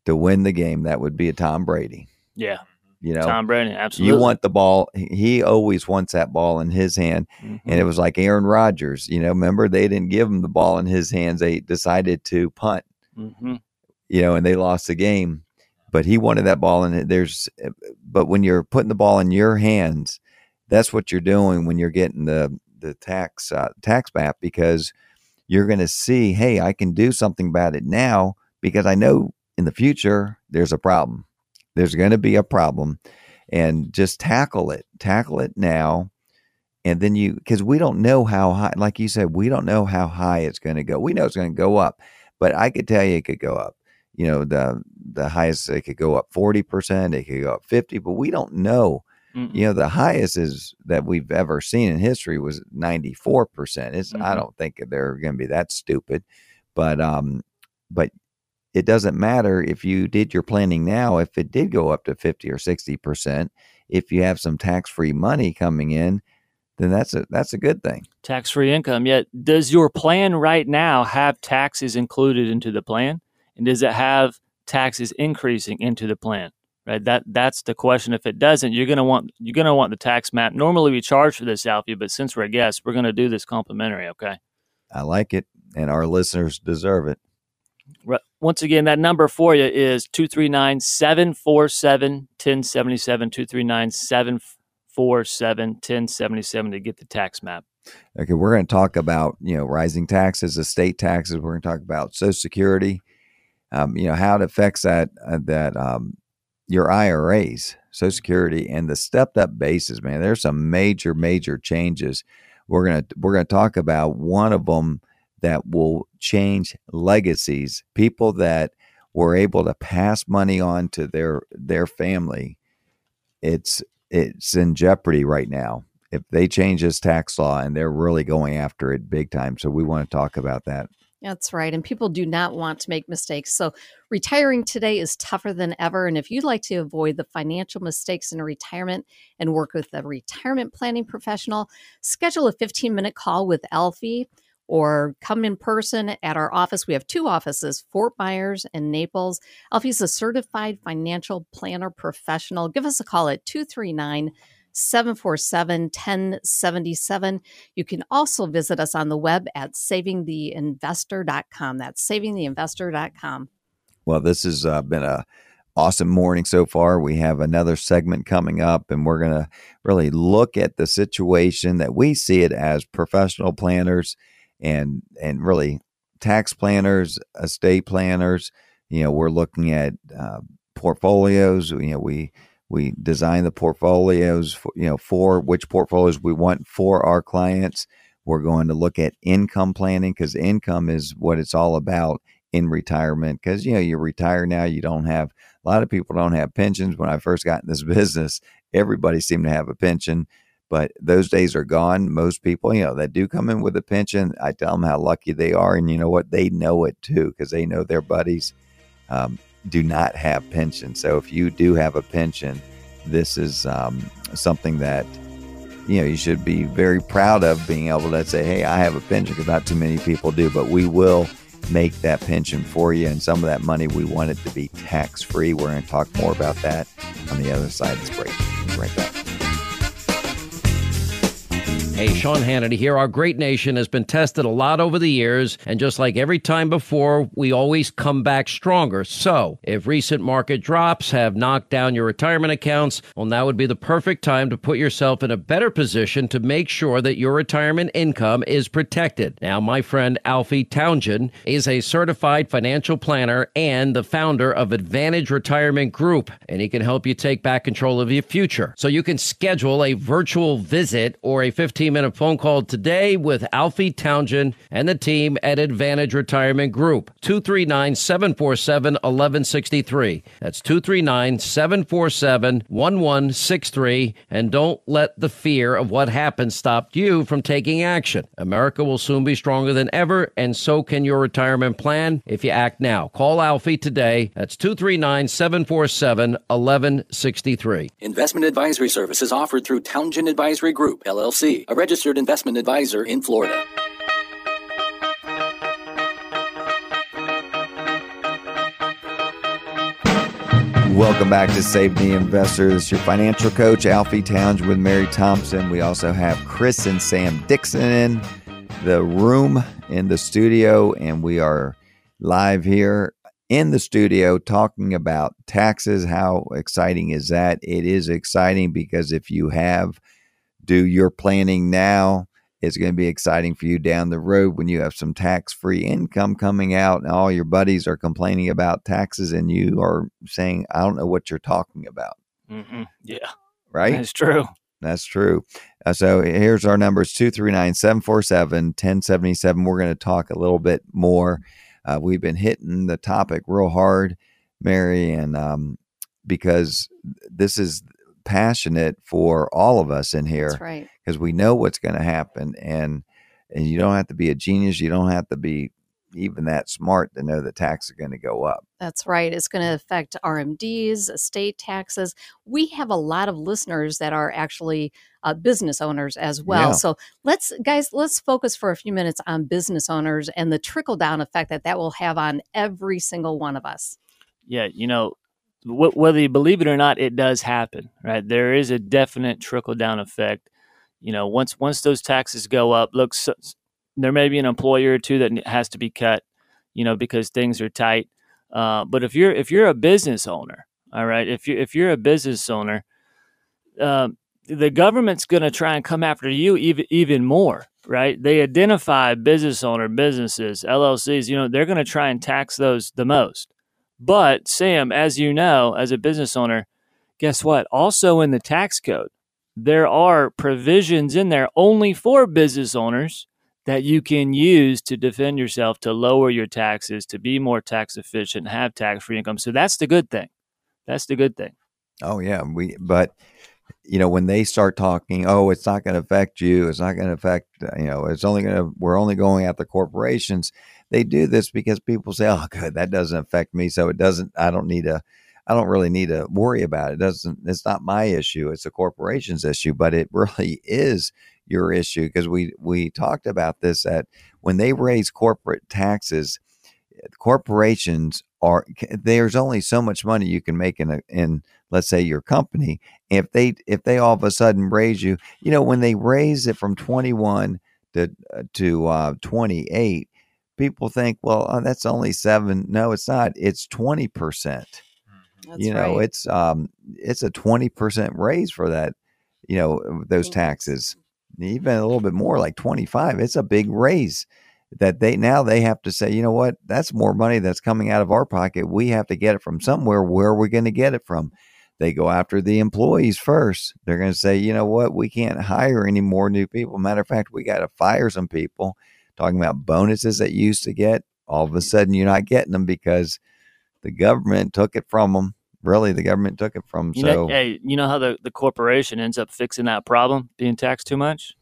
to win the game, that would be a Tom Brady. Yeah. You know, Tom Brady. Absolutely. you want the ball. he- always wants that ball in his hand. Mhm. And it was like Aaron Rodgers. You know, remember they didn't give him the ball in his hands. They decided to punt, Mhm. you know, and they lost the game. But he wanted that ball it. There's, but when you're putting the ball in your hands, that's what you're doing when you're getting the the tax uh, tax map because you're going to see, hey, I can do something about it now because I know in the future there's a problem. There's going to be a problem, and just tackle it. Tackle it now, and then you because we don't know how high. Like you said, we don't know how high it's going to go. We know it's going to go up, but I could tell you it could go up. You know, the the highest it could go up forty percent. It could go up fifty, but we don't know Mm-mm. you know the highest is that we've ever seen in history was 94% it's i Mhm. don't think they're going to be that stupid but um but it doesn't matter if you did your planning now if it did go up to 50 or 60% if you have some tax-free money coming in then that's a that's a good thing tax free income. Yet, does your plan right now have taxes included into the plan, and does it have taxes increasing into the plan? Right. That that's the question. If it doesn't, you're gonna want you're gonna want the tax map. Normally, we charge for this, Alfie, but since we're a guest, we're gonna do this complimentary. Okay. i like it and our listeners deserve it Right. Once again, that number for you is 239 747 1077. 239 747 1077 to get the tax map. Okay, we're going to talk about you know rising taxes, estate taxes. We're going to talk about Social Security. Um, you know how it affects that uh, that um, your IRAs, Social Security, and the stepped up basis. Man, there's some major major changes. We're gonna we're gonna talk about one of them that will change legacies. People that were able to pass money on to their their family. It's it's in jeopardy right now if they change this tax law and they're really going after it big time. So we want to talk about that. That's right. And people do not want to make mistakes. So retiring today is tougher than ever. And if you'd like to avoid the financial mistakes in retirement and work with a retirement planning professional, schedule a 15 minute call with Alfie or come in person at our office. We have two offices, Fort Myers and Naples. Alfie's a certified financial planner professional. Give us a call at 239 747 1077. You can also visit us on the web at savingtheinvestor.com. That's savingtheinvestor.com. Well, this has uh, been a awesome morning so far. We have another segment coming up, and we're going to really look at the situation that we see it as professional planners and and really tax planners, estate planners. You know, we're looking at uh, portfolios. You know, we we design the portfolios. For, you know, for which portfolios we want for our clients. We're going to look at income planning because income is what it's all about in retirement because you know you retire now you don't have a lot of people don't have pensions when i first got in this business everybody seemed to have a pension But those days are gone. Most people, you know, that do come in with a pension, I tell them how lucky they are. And you know what? They know it too because they know their buddies um, do not have pensions. So if you do have a pension, this is um, something that you know you should be very proud of being able to say, "Hey, I have a pension," because not too many people do. But we will make that pension for you, and some of that money we want it to be tax free. We're going to talk more about that on the other side of this break. Right back. Hey, Sean Hannity here. Our great nation has been tested a lot over the years, and just like every time before, we always come back stronger. So, if recent market drops have knocked down your retirement accounts, well, now would be the perfect time to put yourself in a better position to make sure that your retirement income is protected. Now, my friend Alfie Townsend is a certified financial planner and the founder of Advantage Retirement Group, and he can help you take back control of your future. So, you can schedule a virtual visit or a 15 minute phone call today with Alfie Townsend and the team at Advantage Retirement Group. 239 747 1163. That's 239 747 1163. And don't let the fear of what happened stop you from taking action. America will soon be stronger than ever, and so can your retirement plan if you act now. Call Alfie today. That's 239 747 1163. Investment advisory services offered through Townsend Advisory Group, LLC, a registered investment advisor in Florida. Welcome back to Save the Investor. Your financial coach, Alfie Towns, with Mary Thompson. We also have Chris and Sam Dixon in the room in the studio, and we are live here in the studio talking about taxes. How exciting is that? It is exciting because if you have do your planning now, it's going to be exciting for you down the road when you have some tax free income coming out and all your buddies are complaining about taxes and you are saying, I don't know what you're talking about. hmm Yeah, Right? that's true. That's true. Uh, so here's our numbers 239 747 1077. We're going to talk a little bit more. Uh, we've been hitting the topic real hard, Mary, and um, because this is passionate for all of us in here That's right. because we know what's going to happen and and you don't have to be a genius you don't have to be even that smart to know that taxes are going to go up That's right. It's going to affect RMDs, estate taxes. We have a lot of listeners that are actually uh, business owners as well. Yeah. So let's, guys, let's focus for a few minutes on business owners and the trickle down effect that that will have on every single one of us. Yeah, you know, wh- whether you believe it or not, it does happen, right? There is a definite trickle down effect. You know, once once those taxes go up, look, so, there may be an employer or two that has to be cut, you know, because things are tight. Uh, but if you're if you're a business owner, all right, if you if you're a business owner, um, the government's going to try and come after you even even more, right? They identify business owner businesses, LLCs. You know, they're going to try and tax those the most. But Sam, as you know, as a business owner, guess what? Also in the tax code, there are provisions in there only for business owners that you can use to defend yourself, to lower your taxes, to be more tax efficient, have tax free income. So that's the good thing. That's the good thing. oh yeah we but you know when they start talking oh it's not going to affect you it's not going to affect uh, you know it's only going to we're only going at the corporations they do this because people say oh good that doesn't affect me so it doesn't i don't need to i don't really need to worry about it. it doesn't it's not my issue it's a corporation's issue but it really is your issue because we we talked about this that when they raise corporate taxes corporations are there's only so much money you can make in a in let's say your company if they if they all of a sudden raise you you know when they raise it from 21 to uh, to uh 28 people think well uh, that's only 7 no it's not. It's 20% That's you know right. it's um it's a 20% raise for that you know those taxes. even a little bit more like 25 it's a big raise that they now they have to say you know what? That's more money that's coming out of our pocket. We have to get it from somewhere. Where are we going to get it from? They go after the employees first. They're going to say you know what? We can't hire any more new people. Matter of fact we got to fire some people talking about bonuses that you used to get all of a mm-hmm. sudden you're not getting them because the government took it from them really the government took it from. You So know, hey, you know how the, the corporation ends up fixing that problem, being taxed too much?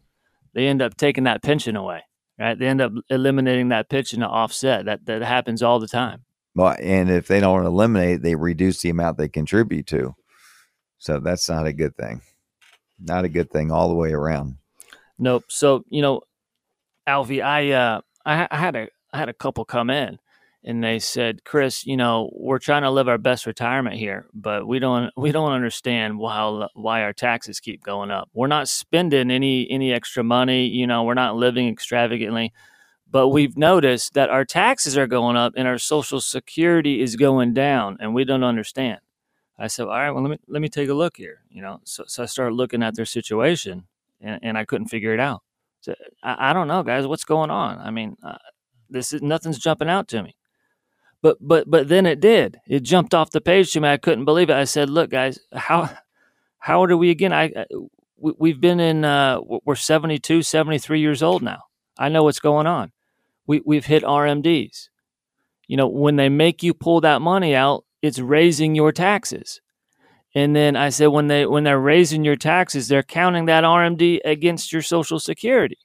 They end up taking that pension away, right? They end up eliminating that pension to offset. That that happens all the time. well, and if they don't eliminate, it, they reduce the amount they contribute to. So that's not a good thing. Not a good thing all the way around. Nope. So you know, Alfie, I uh, I, I had a I had a couple come in, and they said, Chris, you know, we're trying to live our best retirement here, but we don't we don't understand why why our taxes keep going up. We're not spending any any extra money. You know, we're not living extravagantly. But we've noticed that our taxes are going up and our social security is going down, and we don't understand. I said, all right, well, let me let me take a look here. You know, so, so I started looking at their situation, and, and I couldn't figure it out. So I, I don't know, guys, what's going on? I mean, uh, this is nothing's jumping out to me. But but but then it did. It jumped off the page to me. I couldn't believe it. I said, look, guys, how how old are we again? I, I we, we've been in uh, we're 72, 73 years old now. I know what's going on. We we've hit RMDs. You know, when they make you pull that money out, it's raising your taxes. And then I said when they when they're raising your taxes, they're counting that RMD against your social security.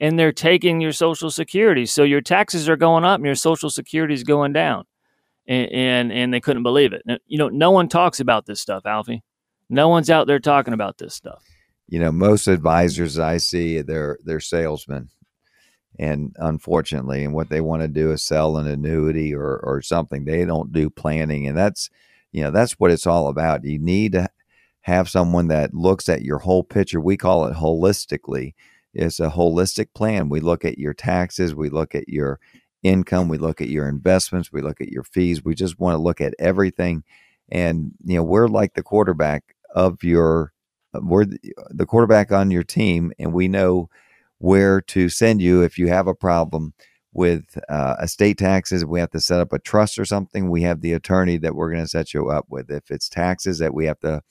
And they're taking your social security. So your taxes are going up and your social security is going down. And, and and they couldn't believe it. You know, no one talks about this stuff, Alfie. No one's out there talking about this stuff. You know, most advisors I see, they're they're salesmen. And unfortunately, and what they want to do is sell an annuity or, or something. They don't do planning. And that's you know, that's what it's all about. You need to have someone that looks at your whole picture. We call it holistically. It's a holistic plan. We look at your taxes, we look at your income, we look at your investments, we look at your fees. We just want to look at everything. And you know, we're like the quarterback of your we're the quarterback on your team and we know where to send you if you have a problem with uh, estate taxes, we have to set up a trust or something. We have the attorney that we're going to set you up with. If it's taxes that we have to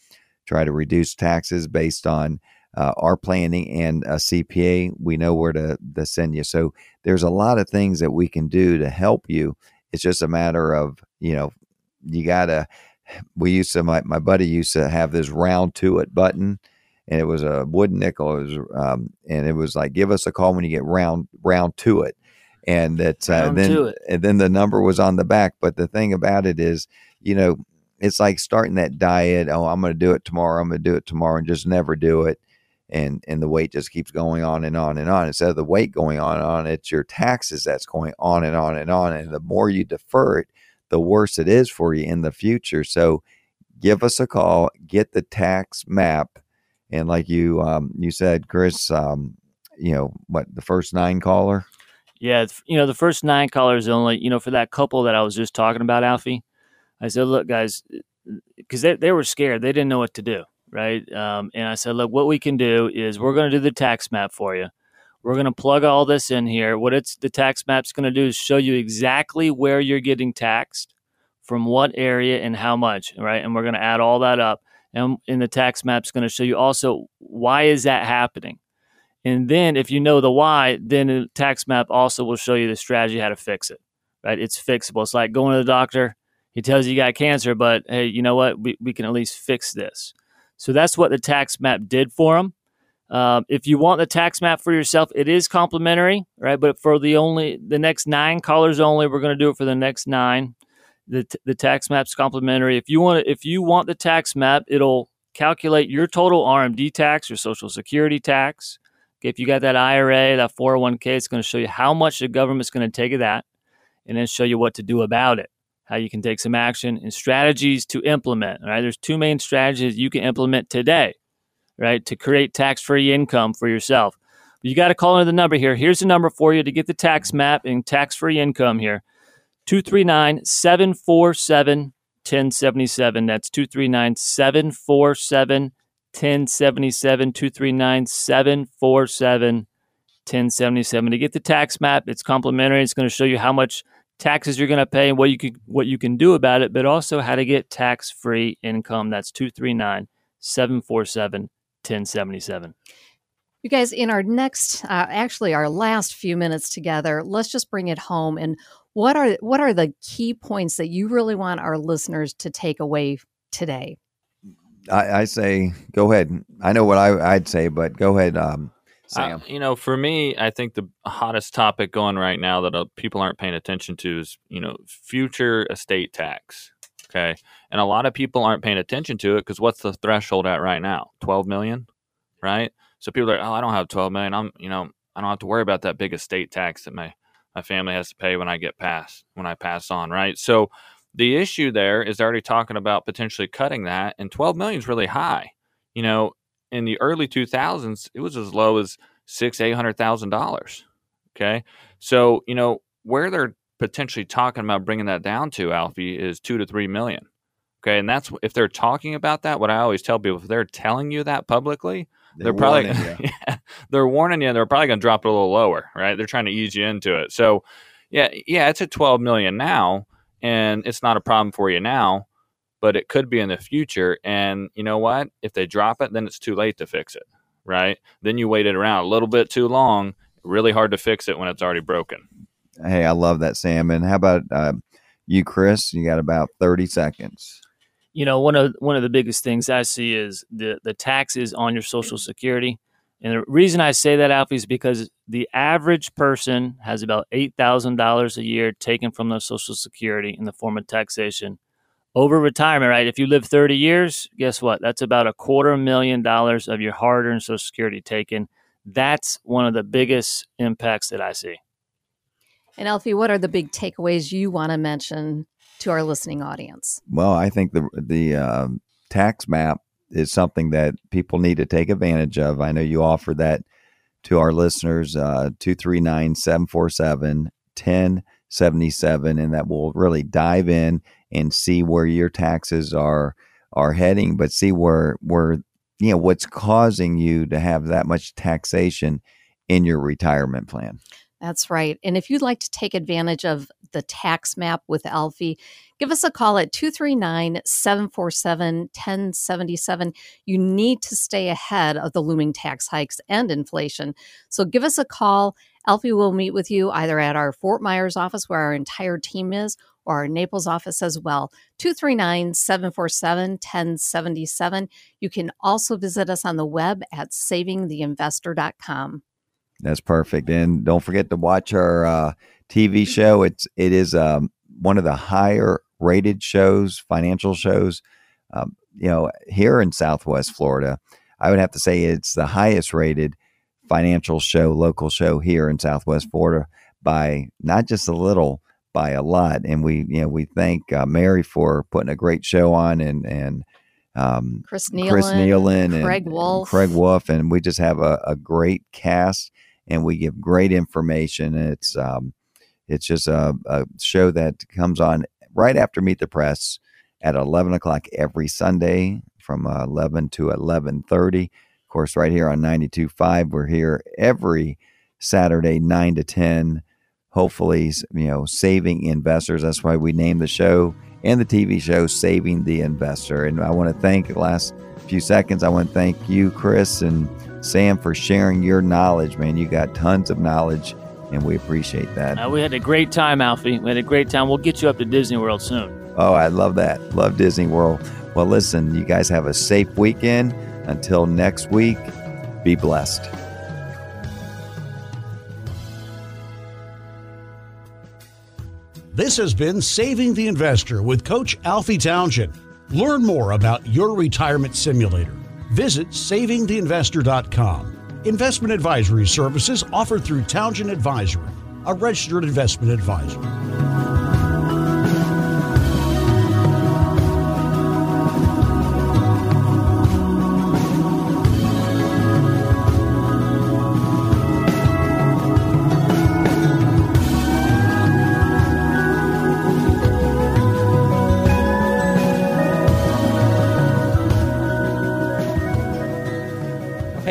try to reduce taxes based on uh, our planning and a CPA, we know where to, to send you. So there's a lot of things that we can do to help you. It's just a matter of, you know, you got to, we used to, my, my buddy used to have this round to it button and it was a wooden nickel. It was, um, and it was like, give us a call when you get round, round to it and that uh, then and then the number was on the back. But the thing about it is, you know, it's like starting that diet. Oh, I'm going to do it tomorrow. I'm going to do it tomorrow, and just never do it. And and the weight just keeps going on and on and on. Instead of the weight going on and on, it's your taxes that's going on and on and on. And the more you defer it, the worse it is for you in the future. So give us a call, get the tax map, and like you um, you said, Chris, um, you know what the first nine caller. Yeah, you know, the first nine callers only, you know, for that couple that I was just talking about, Alfie, I said, look, guys, because they, they were scared. They didn't know what to do, right? Um, and I said, look, what we can do is we're going to do the tax map for you. We're going to plug all this in here. What it's the tax map's going to do is show you exactly where you're getting taxed, from what area, and how much, right? And we're going to add all that up. And in the tax map's going to show you also why is that happening and then if you know the why, then the tax map also will show you the strategy how to fix it. Right? It's fixable. It's like going to the doctor. He tells you you got cancer, but hey, you know what? We, we can at least fix this. So that's what the tax map did for him. Um, if you want the tax map for yourself, it is complimentary, right? But for the only the next nine callers only, we're going to do it for the next nine. The, t- the tax map's complimentary. If you want if you want the tax map, it'll calculate your total RMD tax, your Social Security tax, if you got that IRA, that 401k, it's going to show you how much the government's going to take of that and then show you what to do about it, how you can take some action and strategies to implement. Right? There's two main strategies you can implement today, right, to create tax free income for yourself. You got to call into the number here. Here's the number for you to get the tax map and tax free income here 239 747 1077. That's 239 747 1077 239 747 1077 to get the tax map it's complimentary. It's going to show you how much taxes you're going to pay and what you can what you can do about it but also how to get tax free income. That's 239 747 1077 You guys, in our next, uh, actually our last few minutes together, let's just bring it home. And what are what are the key points that you really want our listeners to take away today? I, I say go ahead. I know what I, I'd say, but go ahead, um, Uh, you know, for me, I think the hottest topic going right now that uh, people aren't paying attention to is, you know, future estate tax. Okay. And a lot of people aren't paying attention to it because what's the threshold at right now? 12 million, right? So people are, like, oh, I don't have 12 million. I'm, you know, I don't have to worry about that big estate tax that my, my family has to pay when I get past, when I pass on, right? So the issue there is they're already talking about potentially cutting that, and 12 million is really high. You know, in the early 2000s, it was as low as six, eight hundred thousand dollars. Okay, so you know where they're potentially talking about bringing that down to, Alfie, is two to three million. Okay, and that's if they're talking about that. What I always tell people, if they're telling you that publicly, they're, probably yeah, they're warning you. They're probably going to drop it a little lower, right? They're trying to ease you into it. So, yeah, yeah, it's at twelve million now, and it's not a problem for you now, but it could be in the future. And you know what? If they drop it, then it's too late to fix it, right? Then you waited around a little bit too long. Really hard to fix it when it's already broken. Hey, I love that, Sam. And how about uh, you, Chris? You got about thirty seconds. you know one of one of the biggest things I see is the the taxes on your Social Security. And the reason I say that, Alfie, is because the average person has about eight thousand dollars a year taken from their Social Security in the form of taxation over retirement. Right? If you live thirty years, guess what? That's about a quarter million dollars of your hard-earned Social Security taken. That's one of the biggest impacts that I see. And Alfie, what are the big takeaways you want to mention to our listening audience? Well, I think the the um tax map is something that people need to take advantage of. I know you offer that to our listeners, uh, 239 747 1077, and that will really dive in and see where your taxes are are heading, but see where where you know what's causing you to have that much taxation in your retirement plan. That's right. And if you'd like to take advantage of the tax map with Alfie, give us a call at 239 747 1077. You need to stay ahead of the looming tax hikes and inflation. So give us a call. Alfie will meet with you either at our Fort Myers office, where our entire team is, or our Naples office as well. 239 747 1077. You can also visit us on the web at savingtheinvestor.com. That's perfect. And don't forget to watch our uh, TV show. It's it is um, one of the higher rated shows, financial shows. Um, you know, here in Southwest Florida, I would have to say it's the highest rated financial show, local show here in Southwest Florida by not just a little, by a lot. And we, you know, we thank uh, Mary for putting a great show on and and um, Chris Nealon, Chris Nealon and Craig and Wolf. Craig Wolf, and we just have a, a great cast, and we give great information. It's um, it's just a, a show that comes on right after Meet the Press at eleven o'clock every Sunday from uh, eleven to eleven thirty. Of course, right here on 92.5. We're here every Saturday nine to ten. Hopefully, you know, saving investors. That's why we named the show and the TV show "Saving the Investor." And I want to thank the last few seconds. I want to thank you, Chris and Sam, for sharing your knowledge. Man, you got tons of knowledge, and we appreciate that. Uh, we had a great time, Alfie. We had a great time. We'll get you up to Disney World soon. Oh, I love that. Love Disney World. Well, listen, you guys have a safe weekend. Until next week, be blessed. This has been Saving the Investor with Coach Alfie Townsend. Learn more about your retirement simulator. Visit savingtheinvestor.com. Investment advisory services offered through Townsend Advisory, a registered investment advisor.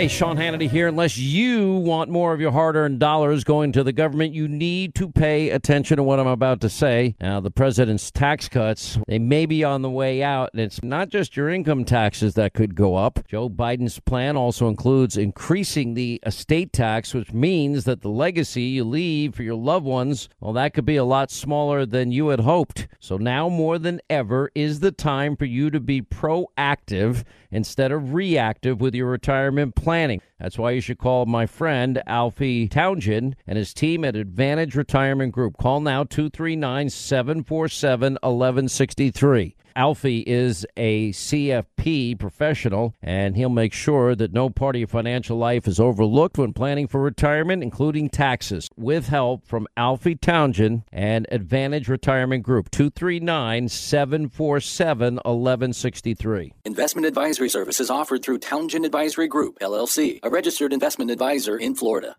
Hey, Sean Hannity here. Unless you want more of your hard earned dollars going to the government, you need to pay attention to what I'm about to say. Now, the president's tax cuts, they may be on the way out, and it's not just your income taxes that could go up. Joe Biden's plan also includes increasing the estate tax, which means that the legacy you leave for your loved ones, well, that could be a lot smaller than you had hoped. So now more than ever is the time for you to be proactive instead of reactive with your retirement planning. That's why you should call my friend Alfie Townsend and his team at Advantage Retirement Group. Call now 239 747 1163. Alfie is a CFP professional, and he'll make sure that no part of your financial life is overlooked when planning for retirement, including taxes, with help from Alfie Townsend and Advantage Retirement Group, 239 747 1163. Investment advisory services offered through Townsend Advisory Group, LLC, a registered investment advisor in Florida.